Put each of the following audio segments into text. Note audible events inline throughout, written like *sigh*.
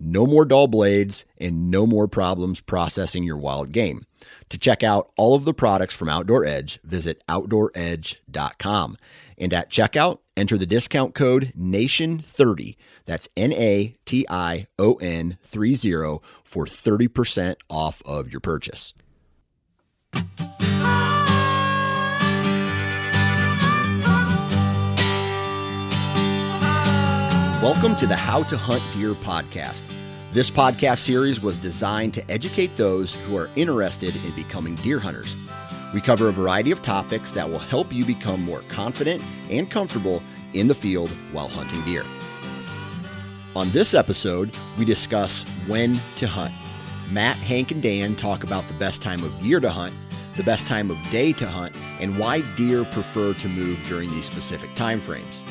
No more dull blades and no more problems processing your wild game. To check out all of the products from Outdoor Edge, visit OutdoorEdge.com. And at checkout, enter the discount code NATION30. That's N A T I O N 30 for 30% off of your purchase. Welcome to the How to Hunt Deer podcast. This podcast series was designed to educate those who are interested in becoming deer hunters. We cover a variety of topics that will help you become more confident and comfortable in the field while hunting deer. On this episode, we discuss when to hunt. Matt, Hank, and Dan talk about the best time of year to hunt, the best time of day to hunt, and why deer prefer to move during these specific time frames.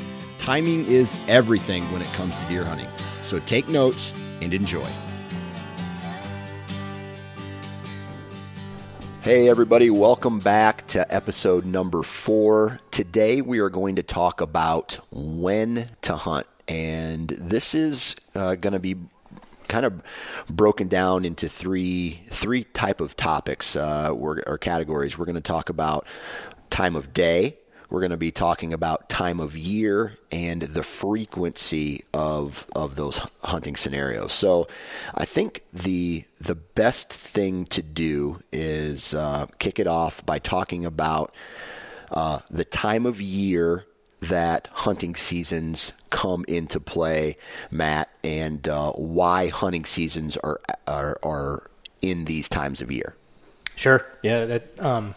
Timing is everything when it comes to deer hunting, so take notes and enjoy. Hey, everybody, welcome back to episode number four. Today, we are going to talk about when to hunt. And this is uh, going to be kind of broken down into three three type of topics uh, or categories. We're going to talk about time of day, we're going to be talking about time of year and the frequency of of those hunting scenarios. So, I think the the best thing to do is uh, kick it off by talking about uh, the time of year that hunting seasons come into play, Matt, and uh, why hunting seasons are, are are in these times of year. Sure. Yeah. That. Um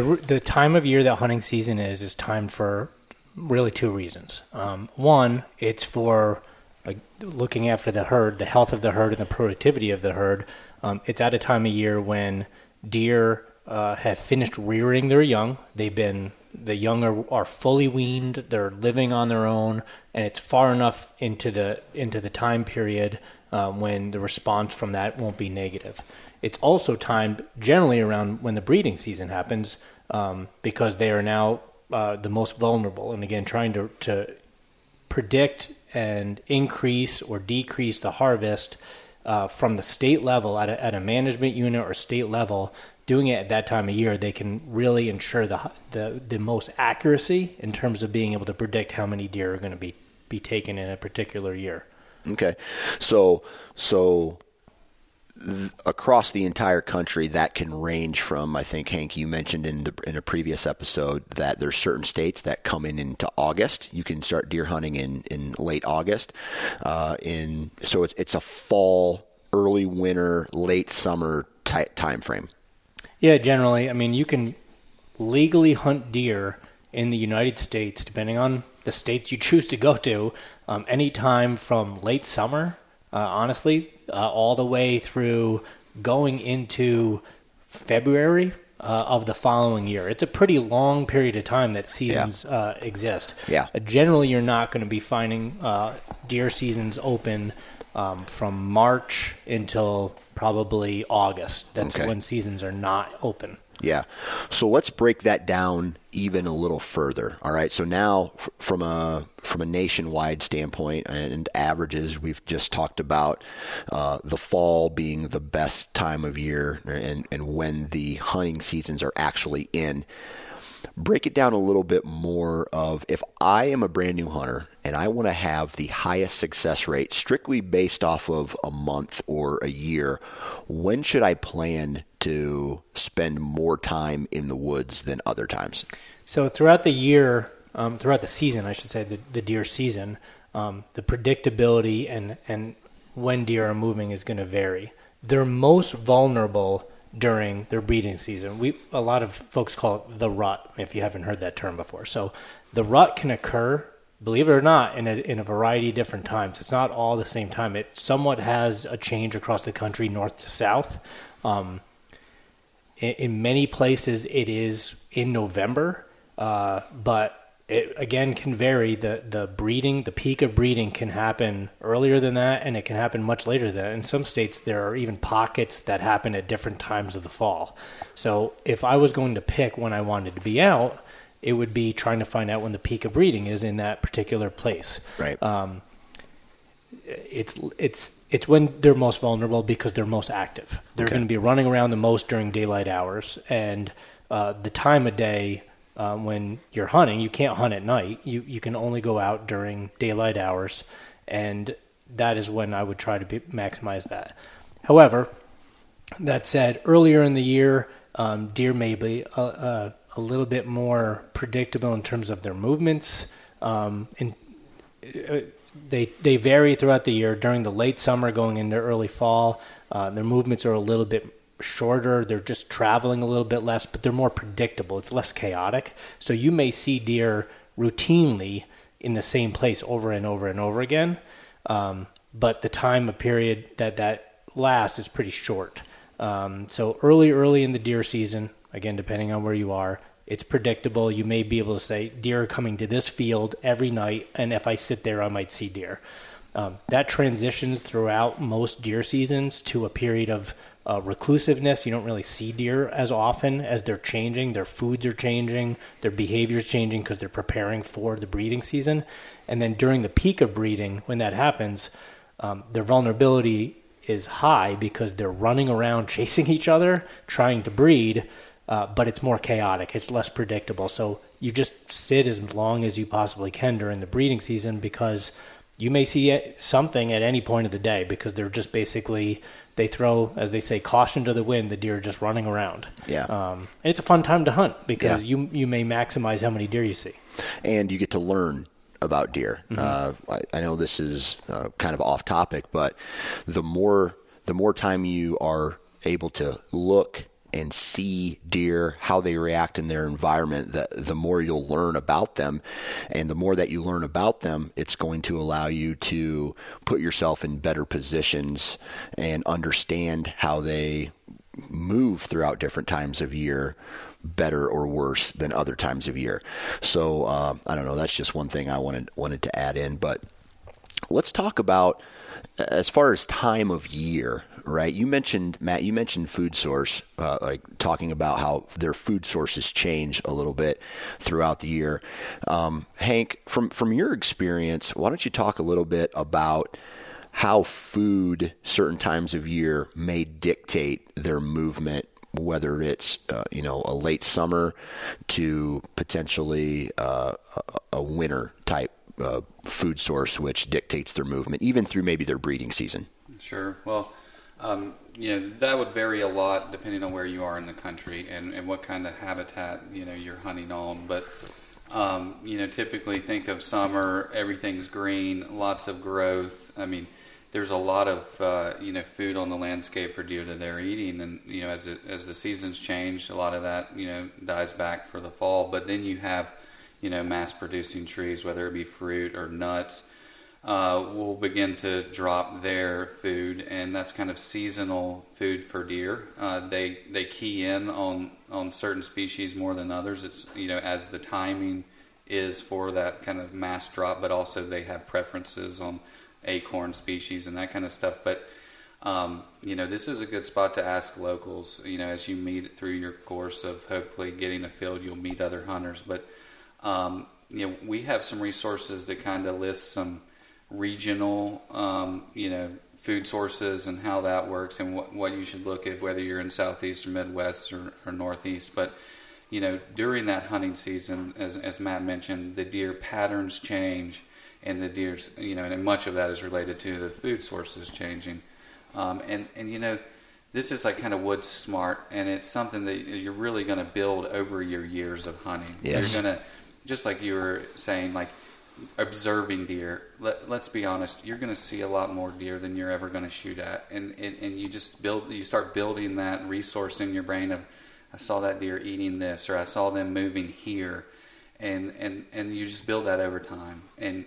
the the time of year that hunting season is is timed for really two reasons. Um, one, it's for like looking after the herd, the health of the herd, and the productivity of the herd. Um, it's at a time of year when deer uh, have finished rearing their young. They've been the young are, are fully weaned. They're living on their own, and it's far enough into the into the time period um, when the response from that won't be negative. It's also timed generally around when the breeding season happens um, because they are now uh, the most vulnerable. And again, trying to, to predict and increase or decrease the harvest uh, from the state level at a, at a management unit or state level, doing it at that time of year, they can really ensure the, the, the most accuracy in terms of being able to predict how many deer are going to be, be taken in a particular year. Okay. So, so across the entire country, that can range from I think Hank, you mentioned in the in a previous episode that there's certain states that come in into August. You can start deer hunting in in late August. Uh, in so it's it's a fall, early winter, late summer t- time frame. Yeah, generally, I mean you can legally hunt deer in the United States, depending on the states you *laughs* choose to go to, um, anytime from late summer uh, honestly, uh, all the way through going into February uh, of the following year. It's a pretty long period of time that seasons yeah. uh, exist. Yeah. Uh, generally, you're not going to be finding uh, deer seasons open um, from March until probably August. That's okay. when seasons are not open. Yeah. So let's break that down even a little further. All right. So now f- from a from a nationwide standpoint and averages, we've just talked about uh, the fall being the best time of year and, and when the hunting seasons are actually in break it down a little bit more of if I am a brand new hunter and I want to have the highest success rate strictly based off of a month or a year, when should I plan to spend more time in the woods than other times? So throughout the year, um, throughout the season, I should say, the, the deer season, um, the predictability and, and when deer are moving is going to vary. They're most vulnerable during their breeding season. We a lot of folks call it the rut if you haven't heard that term before. So the rut can occur, believe it or not, in a in a variety of different times. It's not all the same time. It somewhat has a change across the country, north to south. Um, in, in many places, it is in November, uh, but it again can vary. The the breeding, the peak of breeding can happen earlier than that, and it can happen much later than that. In some states, there are even pockets that happen at different times of the fall. So if I was going to pick when I wanted to be out, it would be trying to find out when the peak of breeding is in that particular place. Right. Um, it's it's it's when they're most vulnerable because they're most active. They're Okay. going to be running around the most during daylight hours, and uh, the time of day uh, when you're hunting, you can't hunt at night. You you can only go out during daylight hours, and that is when I would try to be, maximize that. However, that said, earlier in the year, um, deer may be a, a, a little bit more predictable in terms of their movements. Um, in, uh, they they vary throughout the year. During the late summer, going into early fall, uh, their movements are a little bit shorter. They're just traveling a little bit less, but they're more predictable. It's less chaotic. So you may see deer routinely in the same place over and over and over again. Um, but the time of period that that lasts is pretty short. Um, so early, early in the deer season, again, depending on where you are, it's predictable. You may be able to say deer are coming to this field every night, and if I sit there, I might see deer. Um, that transitions throughout most deer seasons to a period of uh, reclusiveness. You don't really see deer as often as they're changing. Their foods are changing, their behavior's changing because they're preparing for the breeding season. And then during the peak of breeding, when that happens, um, their vulnerability is high because they're running around *laughs* chasing each other, trying to breed, uh, but it's more chaotic. It's less predictable. So you just sit as long as you possibly can during the breeding season because you may see something at any point of the day because they're just basically they throw, as they say, caution to the wind. The deer are just running around. Yeah. Um, and it's a fun time to hunt because Yeah. you you may maximize how many deer you see. and you get to learn about deer. Uh, I, I know this is uh, kind of off topic, but the more the more time you are able to look and see deer, how they react in their environment, the, the more you'll learn about them. And the more that you learn about them, it's going to allow you to put yourself in better positions and understand how they move throughout different times of year better or worse than other times of year. So uh, I don't know. That's just one thing I wanted wanted to add in. But let's talk about as far as time of year. Right, you mentioned Matt. You mentioned food source, uh, like talking about how their food sources change a little bit throughout the year. Um, Hank, from from your experience, why don't you talk a little bit about how food certain times of year may dictate their movement whether it's uh, you know a late summer to potentially uh, a, winter type uh, food source which dictates their movement even through maybe their breeding season Sure. Well, um, you know that would vary a lot depending on where you are in the country and, and what kind of habitat you know you're hunting on. But um, you know, typically think of summer, everything's green, lots of growth. I mean, there's a lot of uh, you know food on the landscape for deer that they're eating, and you know as it, as the seasons change, a lot of that you know dies back for the fall. But then you have you know mass producing trees, whether it be fruit or nuts uh, will begin to drop their food, and that's kind of seasonal food for deer. Uh, they they key in on on certain species more than others. It's you know as the timing is for that kind of mass drop, but also they have preferences on acorn species and that kind of stuff. But um, you know this is a good spot to ask locals. You know as you meet through your course of hopefully getting a field, you'll meet other hunters, but um, you know we have some resources that kind of list some regional, um, you know, food sources and how that works and what, what you should look at, whether you're in Southeast or Midwest or, or Northeast. But, you know, during that hunting season, as, as Matt mentioned, the deer patterns change and the deer's, you know, and much of that is related to the food sources changing. Um, and, and, you know, this is like kind of wood smart and it's something that you're really going to build over your years of hunting. Yes. You're going to, just like you were saying, like, observing deer. Let, let's be honest, you're going to see a lot more deer than you're ever going to shoot at, and, and and you just build, you start building that resource in your brain of, I saw that deer eating this, or I saw them moving here, and and and you just build that over time, and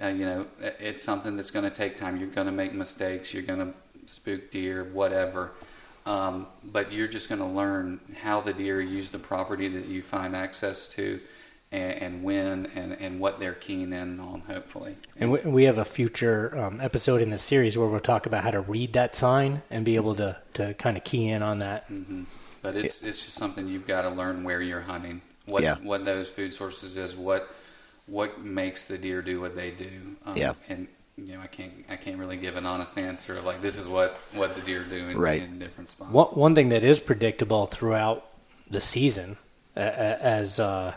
uh, you know it's something that's going to take time. You're going to make mistakes. You're going to spook deer, whatever. Um, but you're just going to learn how the deer use the property that you find access to, and, and when, and, and what they're keen in on. Hopefully, And we, we have a future um, episode in the series where we'll talk about how to read that sign and be able to, to kind of key in on that. hmm But it's it's just something you've got to learn where you're hunting, what Yeah. what those food sources is, what what makes the deer do what they do. Um, Yeah. and you know I can't I can't really give an honest answer of like this is what what the deer do in, Right. in different spots. One, one thing that is predictable throughout the season, uh, as uh,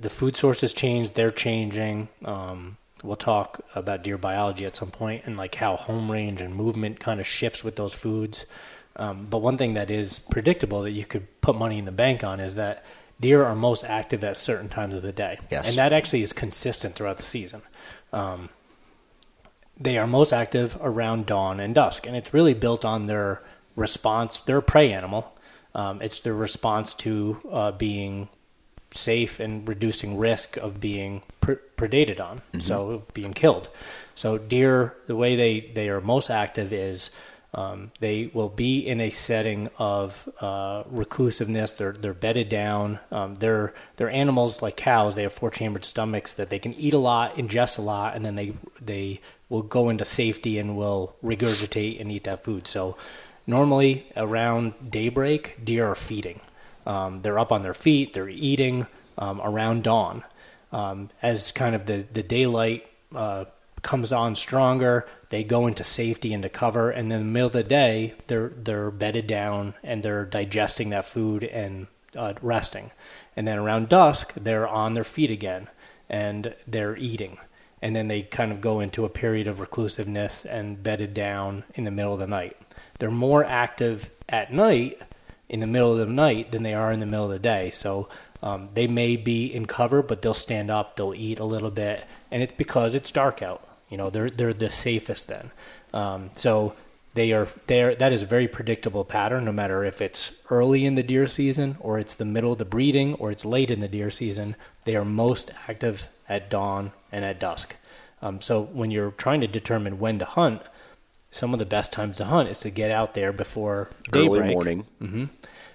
the food sources change, they're changing. Um, we'll talk about deer biology at some point and like how home range and movement kind of shifts with those foods. Um, but one thing that is predictable that you could put money in the bank on is that deer are most active at certain times of the day, Yes. and that actually is consistent throughout the season. Um, they are most active around dawn and dusk, and it's really built on their response. They're a prey animal. Um, it's their response to uh, being safe and reducing risk of being pr- predated on, so being killed. So deer, the way they, they are most active is um, they will be in a setting of uh, reclusiveness. They're they're bedded down. Um, they're they're animals like cows. They have four chambered stomachs that they can eat a lot, ingest a lot, and then they they will go into safety and will regurgitate and eat that food. So normally around daybreak, deer are feeding. Um, they're up on their feet. They're eating um, around dawn. Um, as kind of the the daylight uh, comes on stronger, they go into safety into cover, and then in the middle of the day, they're they're bedded down and they're digesting that food and uh, resting. And then around dusk, they're on their feet again and they're eating. And then they kind of go into a period of reclusiveness and bedded down in the middle of the night. They're more active at night in the middle of the night than they are in the middle of the day. So um, they may be in cover, but they'll stand up, they'll eat a little bit, and it's because it's dark out. You know, they're they're the safest then. Um, so they are there. That is a very predictable pattern, no matter if it's early in the deer season or it's the middle of the breeding or it's late in the deer season. They are most active at dawn and at dusk. Um, so when you're trying to determine when to hunt, some of the best times to hunt is to get out there before daybreak. Early morning.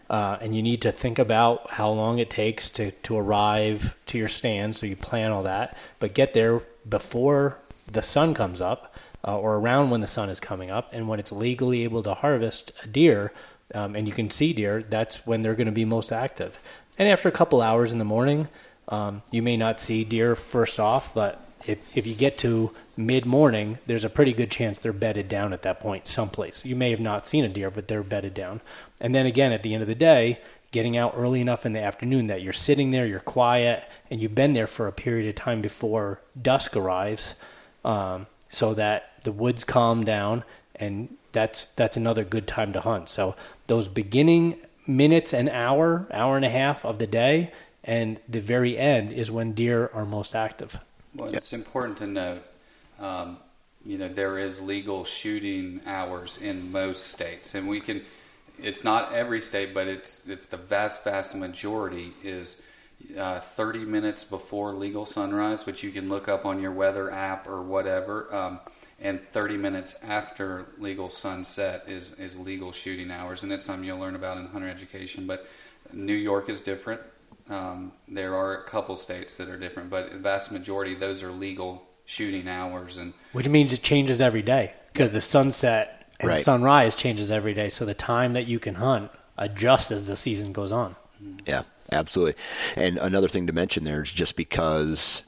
Uh, and you need to think about how long it takes to, to arrive to your stand, so you plan all that. But get there before the sun comes up, uh, or around when the sun is coming up, and when it's legally able to harvest a deer, um, and you can see deer, that's when they're going to be most active. And after a couple hours in the morning, um, you may not see deer first off, but if if you get to mid morning, there's a pretty good chance they're bedded down at that point someplace. You may have not seen a deer, but they're bedded down. And then again, at the end of the day, getting out early enough in the afternoon that you're sitting there, you're quiet, and you've been there for a period of time before dusk arrives, um, so that the woods calm down, and that's that's another good time to hunt. So those beginning minutes, an hour, hour and a half of the day, and the very end is when deer are most active. Well, it's important to note, um, you know, there is legal shooting hours in most states, and we can. It's not every state, but it's it's the vast, vast majority is uh, 30 minutes before legal sunrise, which you can look up on your weather app or whatever, um, and 30 minutes after legal sunset is is legal shooting hours, and it's something you'll learn about in hunter education. But New York is different. Um, there are a couple states that are different, but the vast majority those are legal shooting hours, and which means it changes every day because the sunset and Right. sunrise changes every day. So the time that you can hunt adjusts as the season goes on. Yeah, absolutely. And another thing to mention there is just because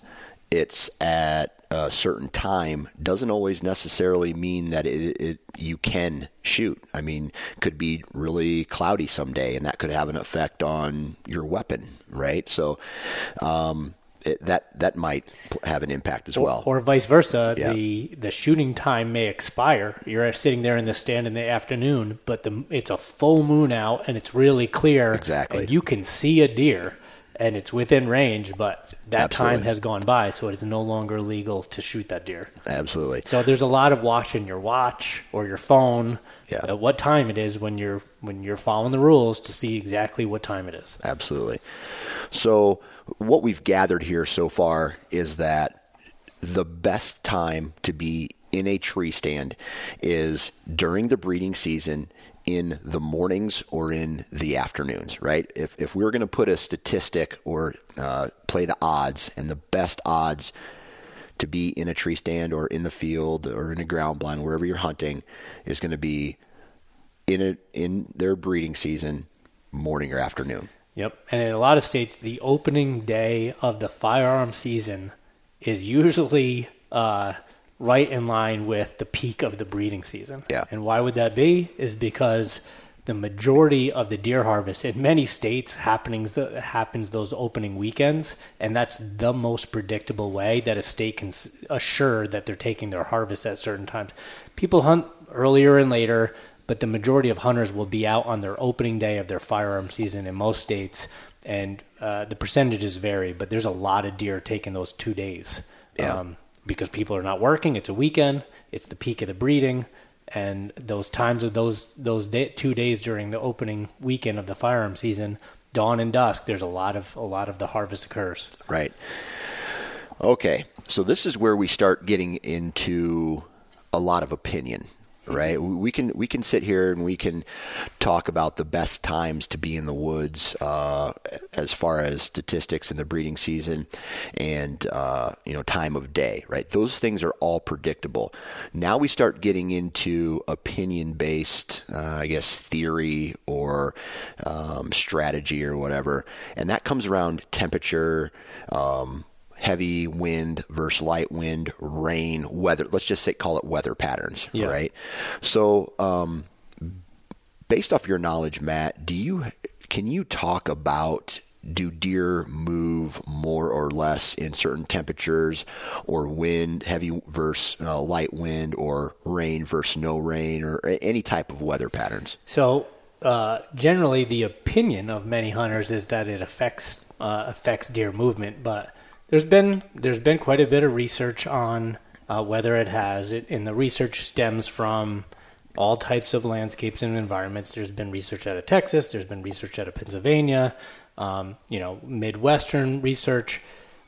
it's at a certain time doesn't always necessarily mean that it, it you can shoot. I mean, could be really cloudy someday, and that could have an effect on your weapon, right? So. Um, it, that that might have an impact as well. Or vice versa, Yeah. the the shooting time may expire. You're sitting there in the stand in the afternoon, but the it's a full moon out and it's really clear. Exactly. And you can see a deer and it's within range, but that time has gone by, so it is no longer legal to shoot that deer. Absolutely. So there's a lot of watching your watch or your phone Yeah. at what time it is when you're when you're following the rules to see exactly what time it is. Absolutely. So, what we've gathered here so far is that the best time to be in a tree stand is during the breeding season in the mornings or in the afternoons, right? If, if we are going to put a statistic or uh, play the odds, and the best odds to be in a tree stand or in the field or in a ground blind, wherever you're hunting, is going to be in a, in their breeding season, morning or afternoon. Yep. And in a lot of states, the opening day of the firearm season is usually uh, right in line with the peak of the breeding season. Yeah. And why would that be? Is because the majority of the deer harvest in many states happenings that happens those opening weekends, and that's the most predictable way that a state can assure that they're taking their harvest at certain times. People hunt earlier and later, but the majority of hunters will be out on their opening day of their firearm season in most states, and uh, the percentages vary. But there's a lot of deer taking those two days. Yeah. Um, because people are not working. It's a weekend. It's the peak of the breeding, and those times of those those day, two days during the opening weekend of the firearm season, dawn and dusk. There's a lot of a lot of the harvest occurs. Right. Okay, so this is where we start getting into a lot of opinion right? We can we can sit here and we can talk about the best times to be in the woods uh, as far as statistics in the breeding season and uh, you know time of day, right? Those things are all predictable. Now we start getting into opinion based, uh, I guess, theory or um, strategy or whatever, and that comes around temperature. Um, heavy wind versus light wind, rain, weather. Let's just say call it weather patterns, Yeah. right? So, um, based off your knowledge, Matt, do you can you talk about do deer move more or less in certain temperatures or wind, heavy versus uh, light wind, or rain versus no rain, or any type of weather patterns? So uh, generally, the opinion of many hunters is that it affects uh, affects deer movement, but there's been there's been quite a bit of research on uh, whether it has. It, and the research stems from all types of landscapes and environments. There's been research out of Texas. There's been research out of Pennsylvania. Um, you know, Midwestern research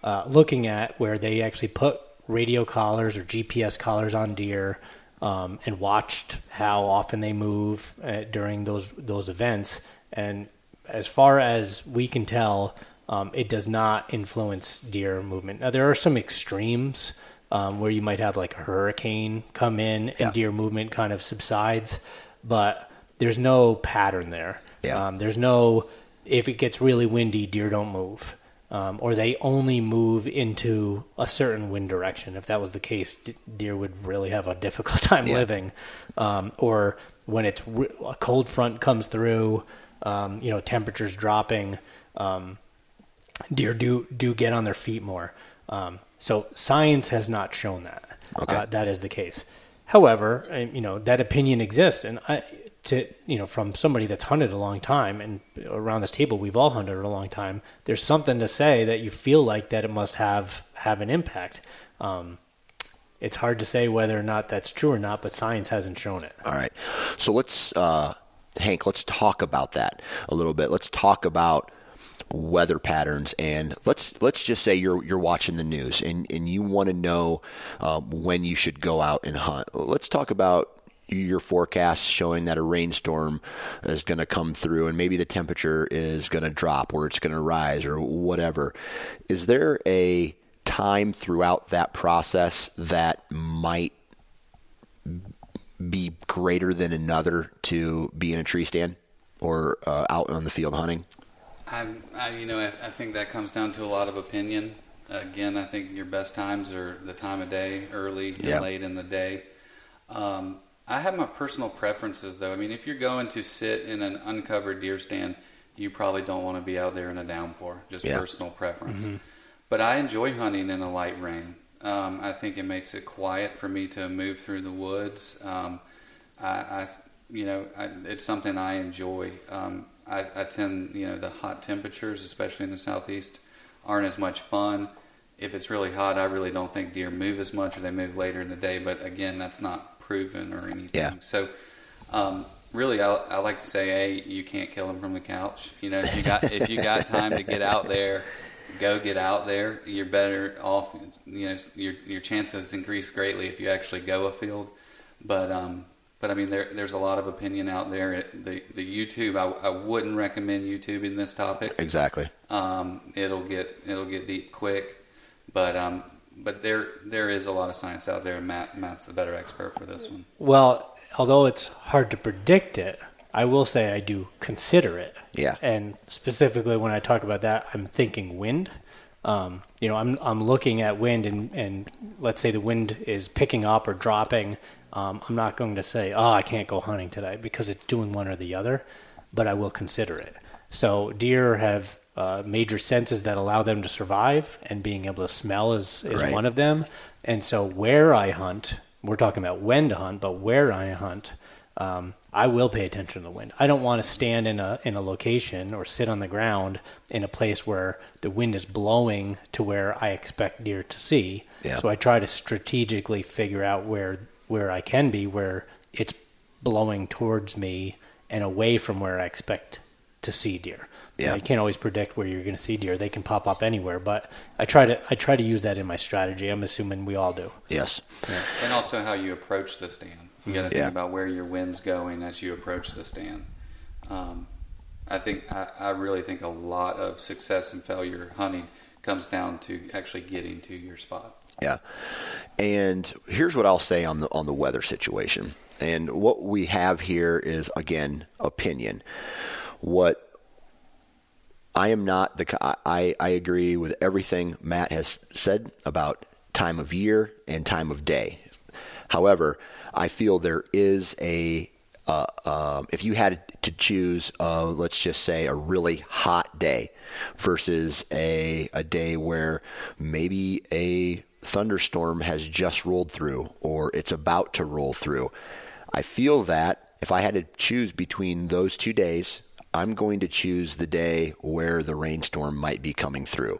uh, looking at where they actually put radio collars or GPS collars on deer um, and watched how often they move uh, during those those events. And as far as we can tell, um, it does not influence deer movement. Now there are some extremes um, where you might have like a hurricane come in and Yeah. deer movement kind of subsides, but there's no pattern there. Yeah. Um, there's no if it gets really windy, deer don't move. Um, or they only move into a certain wind direction. If that was the case, d- deer would really have a difficult *laughs* time Yeah. living. Um, or when it's re- a cold front comes through, um, you know, temperatures dropping, um, deer do do get on their feet more. Um, so science has not shown that Okay. uh, that is the case. However, you know that opinion exists, and I, to you know from somebody that's hunted a long time, and around this table we've all hunted a long time. There's something to say that you feel like that it must have have an impact. Um, it's hard to say whether or not that's true or not, but science hasn't shown it. All right. So let's, uh, Hank, let's talk about that a little bit. Let's talk about weather patterns and let's let's just say you're you're watching the news and, and you want to know um, when you should go out and hunt. Let's talk about your forecast showing that a rainstorm is going to come through and maybe the temperature is going to drop or it's going to rise or whatever. Is there a time throughout that process that might be greater than another to be in a tree stand or uh, out on the field hunting? I, I you know, I, I think that comes down to a lot of opinion. Again, I think your best times are the time of day, early and Yeah. late in the day. Um, I have my personal preferences, though. I mean, if you're going to sit in an uncovered deer stand, you probably don't want to be out there in a downpour. Just Yeah. personal preference. But I enjoy hunting in a light rain. Um, I think it makes it quiet for me to move through the woods. Um, I, I, you know, I, it's something I enjoy. Um, I, I tend, you know, the hot temperatures, especially in the southeast, aren't as much fun. If it's really hot, I really don't think deer move as much, or they move later in the day. But again, that's not proven or anything. Yeah. So, um, really, I, I like to say, hey, you can't kill them from the couch. You know, if you got if you got time to get out there, go get out there. You're better off. You know, your your chances increase greatly if you actually go a field. But um, but I mean, there, there's a lot of opinion out there. The the YouTube, I, I wouldn't recommend YouTube in this topic. Exactly. Um, it'll get it'll get deep quick, but um, but there there is a lot of science out there, and Matt Matt's the better expert for this one. Well, although it's hard to predict it, I will say I do consider it. Yeah. And specifically when I talk about that, I'm thinking wind. Um, you know, I'm I'm looking at wind, and and let's say the wind is picking up or dropping. Um, I'm not going to say, oh, I can't go hunting today because it's doing one or the other, but I will consider it. So deer have uh, major senses that allow them to survive, and being able to smell is, is Right. one of them. And so where I hunt, we're talking about when to hunt, but where I hunt, um, I will pay attention to the wind. I don't want to stand in a in a location or sit on the ground in a place where the wind is blowing to where I expect deer to see. Yeah. So I try to strategically figure out where where I can be, where it's blowing towards me and away from where I expect to see deer. You know, Yeah. you can't always predict where you're going to see deer. They can pop up anywhere, but I try to I try to use that in my strategy. I'm assuming we all do. Yes. And also how you approach the stand. You got to think Yeah. about where your wind's going as you approach the stand. Um, I think I, I really think a lot of success and failure hunting comes down to actually getting to your spot. Yeah. And here's what I'll say on the on the weather situation. And what we have here is again opinion. What I am not the I I agree with everything Matt has said about time of year and time of day. However, I feel there is a uh, um, if you had to choose, uh, let's just say, a really hot day versus a a day where maybe a thunderstorm has just rolled through or it's about to roll through, I feel that if I had to choose between those two days, I'm going to choose the day where the rainstorm might be coming through.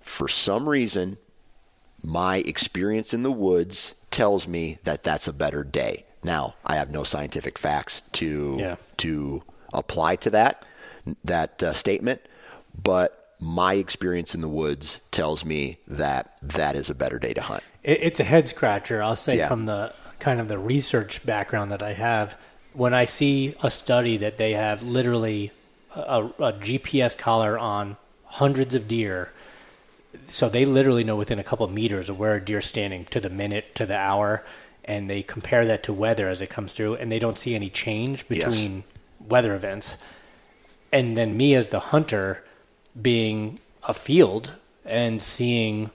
For some reason, my experience in the woods tells me that that's a better day. Now, I have no scientific facts to Yeah. to apply to that that uh, statement, but my experience in the woods tells me that that is a better day to hunt. It's a head scratcher. I'll say Yeah. from the kind of the research background that I have, when I see a study that they have literally a, a GPS collar on hundreds of deer, so they literally know within a couple of meters of where a deer's standing to the minute to the hour, and they compare that to weather as it comes through, and they don't see any change Yes. between weather events. And then me as the hunter being a field and seeing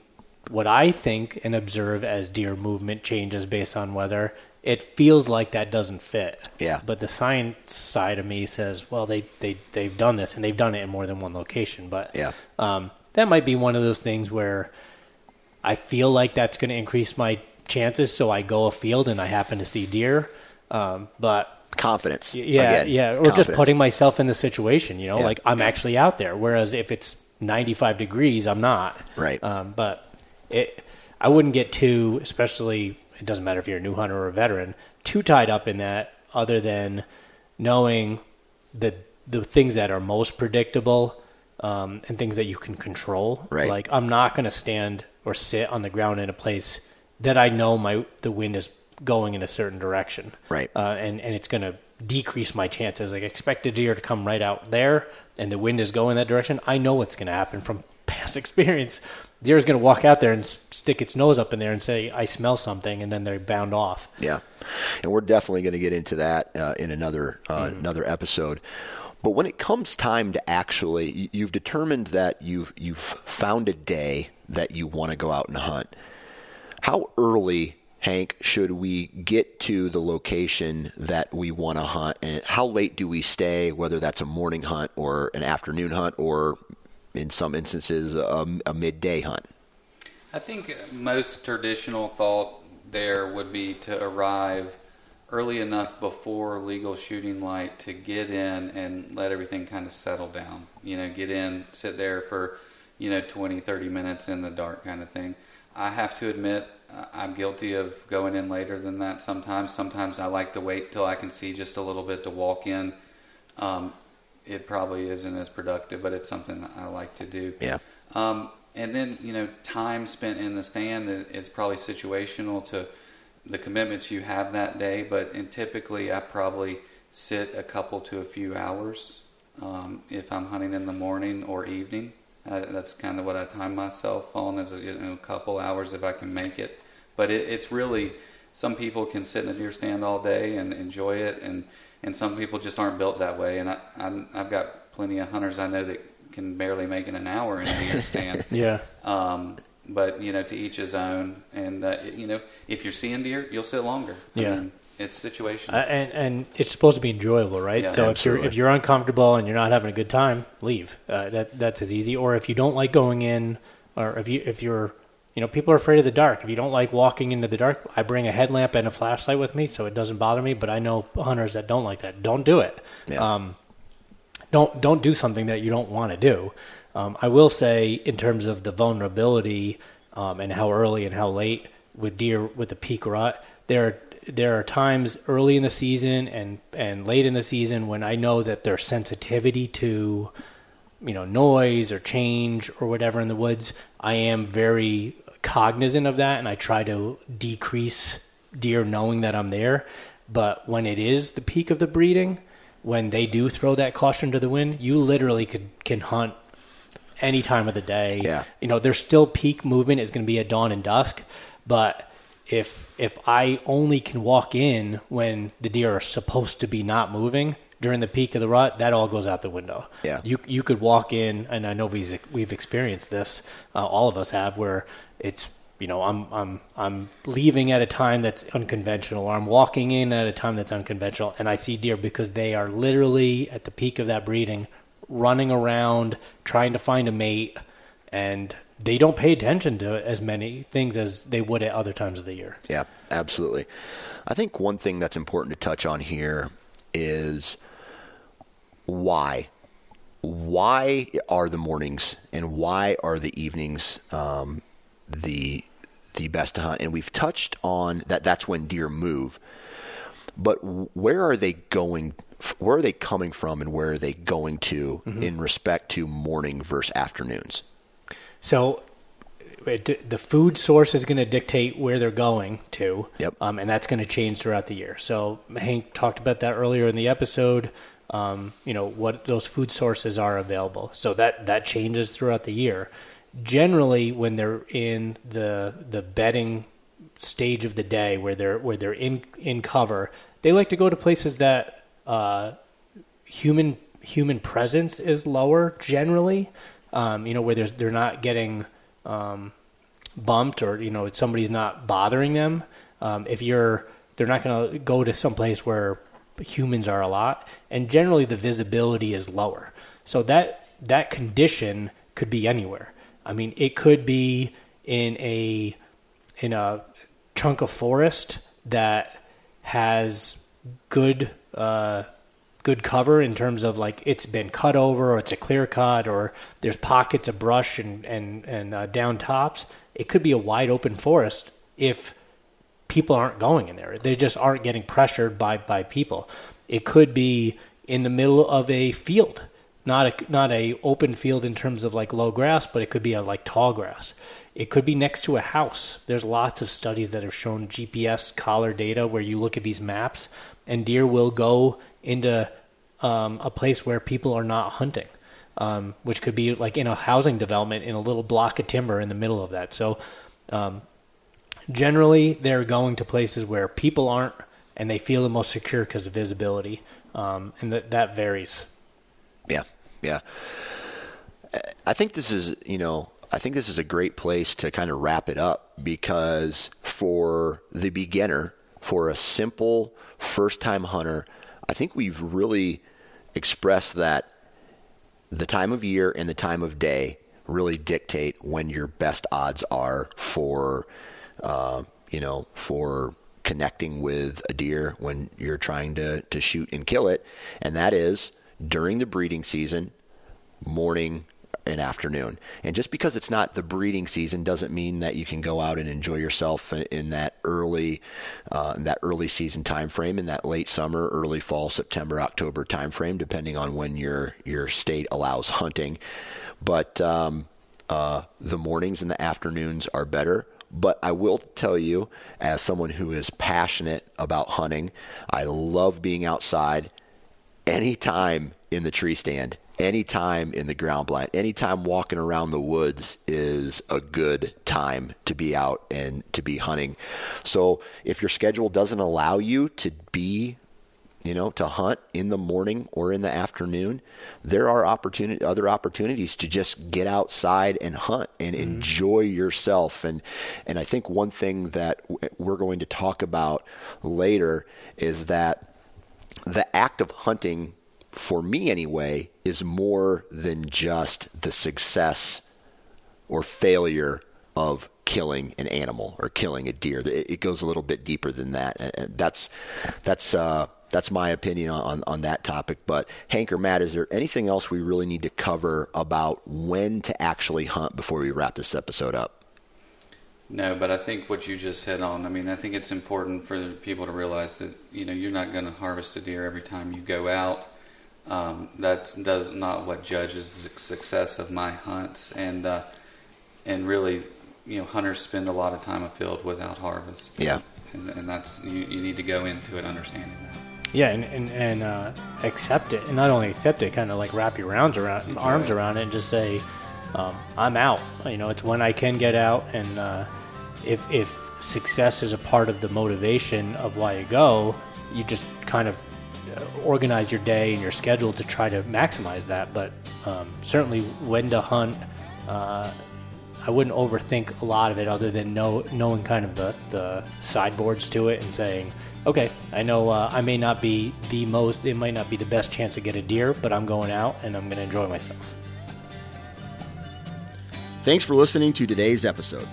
what I think and observe as deer movement changes based on weather, it feels like that doesn't fit. Yeah. But the science side of me says, well, they, they, they've done this and they've done it in more than one location. But Yeah. um, that might be one of those things where I feel like that's going to increase my chances. So I go a field and I happen to see deer. Um, but Confidence. yeah, Again, yeah, or just putting myself in the situation, you know, Yeah. like I'm actually out there. Whereas if it's 95 degrees, I'm not. Right. Um, but it, I wouldn't get too, especially it doesn't matter if you're a new hunter or a veteran, too tied up in that. Other than knowing the the things that are most predictable um, and things that you can control. Right. Like I'm not going to stand or sit on the ground in a place that I know my the wind is going in a certain direction Right. uh, and and it's going to decrease my chances. Like expect a deer to come right out there, and the wind is going that direction. I know what's going to happen from *laughs* past experience. Deer is going to walk out there and stick its nose up in there and say, "I smell something," and then they're bound off. Yeah, and we're definitely going to get into that uh, in another uh, another episode. But when it comes time to actually, you- you've determined that you've you've found a day that you want to go out and hunt. How early, Hank, should we get to the location that we want to hunt, and how late do we stay? Whether that's a morning hunt or an afternoon hunt, or in some instances, a, a midday hunt. I think most traditional thought there would be to arrive early enough before legal shooting light to get in and let everything kind of settle down. You know, get in, sit there for, you know, 20, 30 minutes in the dark kind of thing. I have to admit, I'm guilty of going in later than that sometimes. Sometimes I like to wait till I can see just a little bit to walk in. Um, it probably isn't as productive, but it's something that I like to do. Yeah. Um, and then you know, time spent in the stand is probably situational to the commitments you have that day, but and typically I probably sit a couple to a few hours um, if I'm hunting in the morning or evening. Uh, that's kind of what I time myself on is a, you know, a couple hours if I can make it. But it, it's really some people can sit in a deer stand all day and enjoy it, and and some people just aren't built that way. And I, I'm, I've got plenty of hunters I know that can barely make it an hour in a deer stand. *laughs* yeah. Um, but you know, to each his own. And uh, you know, if you're seeing deer, you'll sit longer. I Yeah. mean, it's situational. Uh, and and it's supposed to be enjoyable, right? Yeah. so if you're if you're uncomfortable and you're not having a good time, leave. Uh, that that's as easy. Or if you don't like going in, or if you if you're you know people are afraid of the dark. If you don't like walking into the dark, I bring a headlamp and a flashlight with me, so it doesn't bother me. But I know hunters that don't like that. Don't do it. Yeah. Um, don't don't do something that you don't want to do. Um, I will say in terms of the vulnerability um, and how early and how late with deer with the peak rut, there there are times early in the season and and late in the season when I know that their sensitivity to you know noise or change or whatever in the woods, I am very cognizant of that and I try to decrease deer knowing that I'm there. But when it is the peak of the breeding, when they do throw that caution to the wind, you literally could can hunt any time of the day. Yeah. You know, there's still peak movement is going to be at dawn and dusk, but if if I only can walk in when the deer are supposed to be not moving during the peak of the rut, that all goes out the window. Yeah. You you could walk in, and I know we've we've experienced this. Uh, all of us have, where it's you know I'm I'm I'm leaving at a time that's unconventional, or I'm walking in at a time that's unconventional, and I see deer because they are literally at the peak of that breeding, running around trying to find a mate, and they don't pay attention to as many things as they would at other times of the year. Yeah, absolutely. I think one thing that's important to touch on here is why. Why are the mornings and why are the evenings um, the the best to hunt? And we've touched on that. That's when deer move. But where are they going? Where are they coming from, and where are they going to in respect to morning versus afternoons? So it, the food source is going to dictate where they're going to. Yep. Um, and that's going to change throughout the year. So Hank talked about that earlier in the episode. Um, you know what those food sources are available. So that that changes throughout the year. Generally, when they're in the the bedding stage of the day, where they're where they're in in cover, they like to go to places that uh, human human presence is lower generally. Um, you know where there's they're not getting um, bumped or you know somebody's not bothering them. Um, if you're they're not going to go to some place where humans are a lot, and generally the visibility is lower. So that that condition could be anywhere. I mean, it could be in a in a chunk of forest that has good uh, good cover in terms of like it's been cut over or it's a clear cut or there's pockets of brush and and and uh, down tops. It could be a wide open forest if people aren't going in there. They just aren't getting pressured by by people. It could be in the middle of a field, not a not a open field in terms of like low grass, but it could be a like tall grass. It could be next to a house. There's lots of studies that have shown GPS collar data where you look at these maps and deer will go into um, a place where people are not hunting, um, which could be like in a housing development in a little block of timber in the middle of that. So um, generally they're going to places where people aren't and they feel the most secure because of visibility um, and that that varies Yeah, yeah. I think this is, you know, I think this is a great place to kind of wrap it up because for the beginner, for a simple first time hunter, I think we've really expressed that the time of year and the time of day really dictate when your best odds are for, uh, you know, for connecting with a deer when you're trying to, to shoot and kill it. And that is during the breeding season, morning and afternoon. And just because it's not the breeding season doesn't mean that you can go out and enjoy yourself in that early, uh, in that early season time frame, in that late summer, early fall, September, October time frame, depending on when your your state allows hunting. But um, uh, the mornings and the afternoons are better But I will tell you, as someone who is passionate about hunting, I love being outside anytime in the tree stand, anytime in the ground blind, anytime walking around the woods is a good time to be out and to be hunting. So if your schedule doesn't allow you to be you know, to hunt in the morning or in the afternoon, there are opportunity other opportunities to just get outside and hunt and mm-hmm. enjoy yourself. And and I think one thing that we're going to talk about later is that the act of hunting for me anyway is more than just the success or failure of killing an animal or killing a deer. It goes a little bit deeper than that. That's that's uh, that's my opinion on, on that topic. But Hank or Matt, is there anything else we really need to cover about when to actually hunt before we wrap this episode up? No, but I think what you just hit on. I mean, I think it's important for people to realize that you know you're not going to harvest a deer every time you go out. Um, that's does not what judges the success of my hunts, and uh, and really, you know, hunters spend a lot of time afield without harvest. Yeah, and, and that's you, you need to go into it understanding that. Yeah, and and, and uh, accept it, and not only accept it, kind of like wrap your rounds around arms around it, and just say, um, "I'm out." You know, it's when I can get out, and uh, if if success is a part of the motivation of why you go, you just kind of uh, organize your day and your schedule to try to maximize that. But um, certainly, when to hunt. Uh, I wouldn't overthink a lot of it, other than know, knowing kind of the, the sideboards to it and saying, okay, I know uh, I may not be the most, it might not be the best chance to get a deer, but I'm going out and I'm going to enjoy myself. Thanks for listening to today's episode.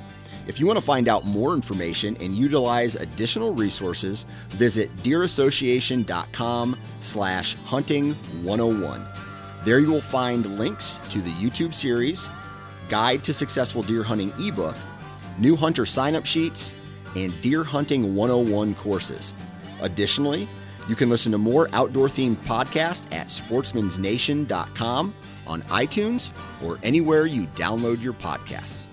If you want to find out more information and utilize additional resources, visit deerassociation.com slash hunting 101. There you will find links to the YouTube series, Guide to Successful Deer Hunting ebook, new hunter sign-up sheets, and Deer Hunting 101 courses. Additionally, you can listen to more outdoor themed podcasts at sportsmansnation.com on iTunes or anywhere you download your podcasts.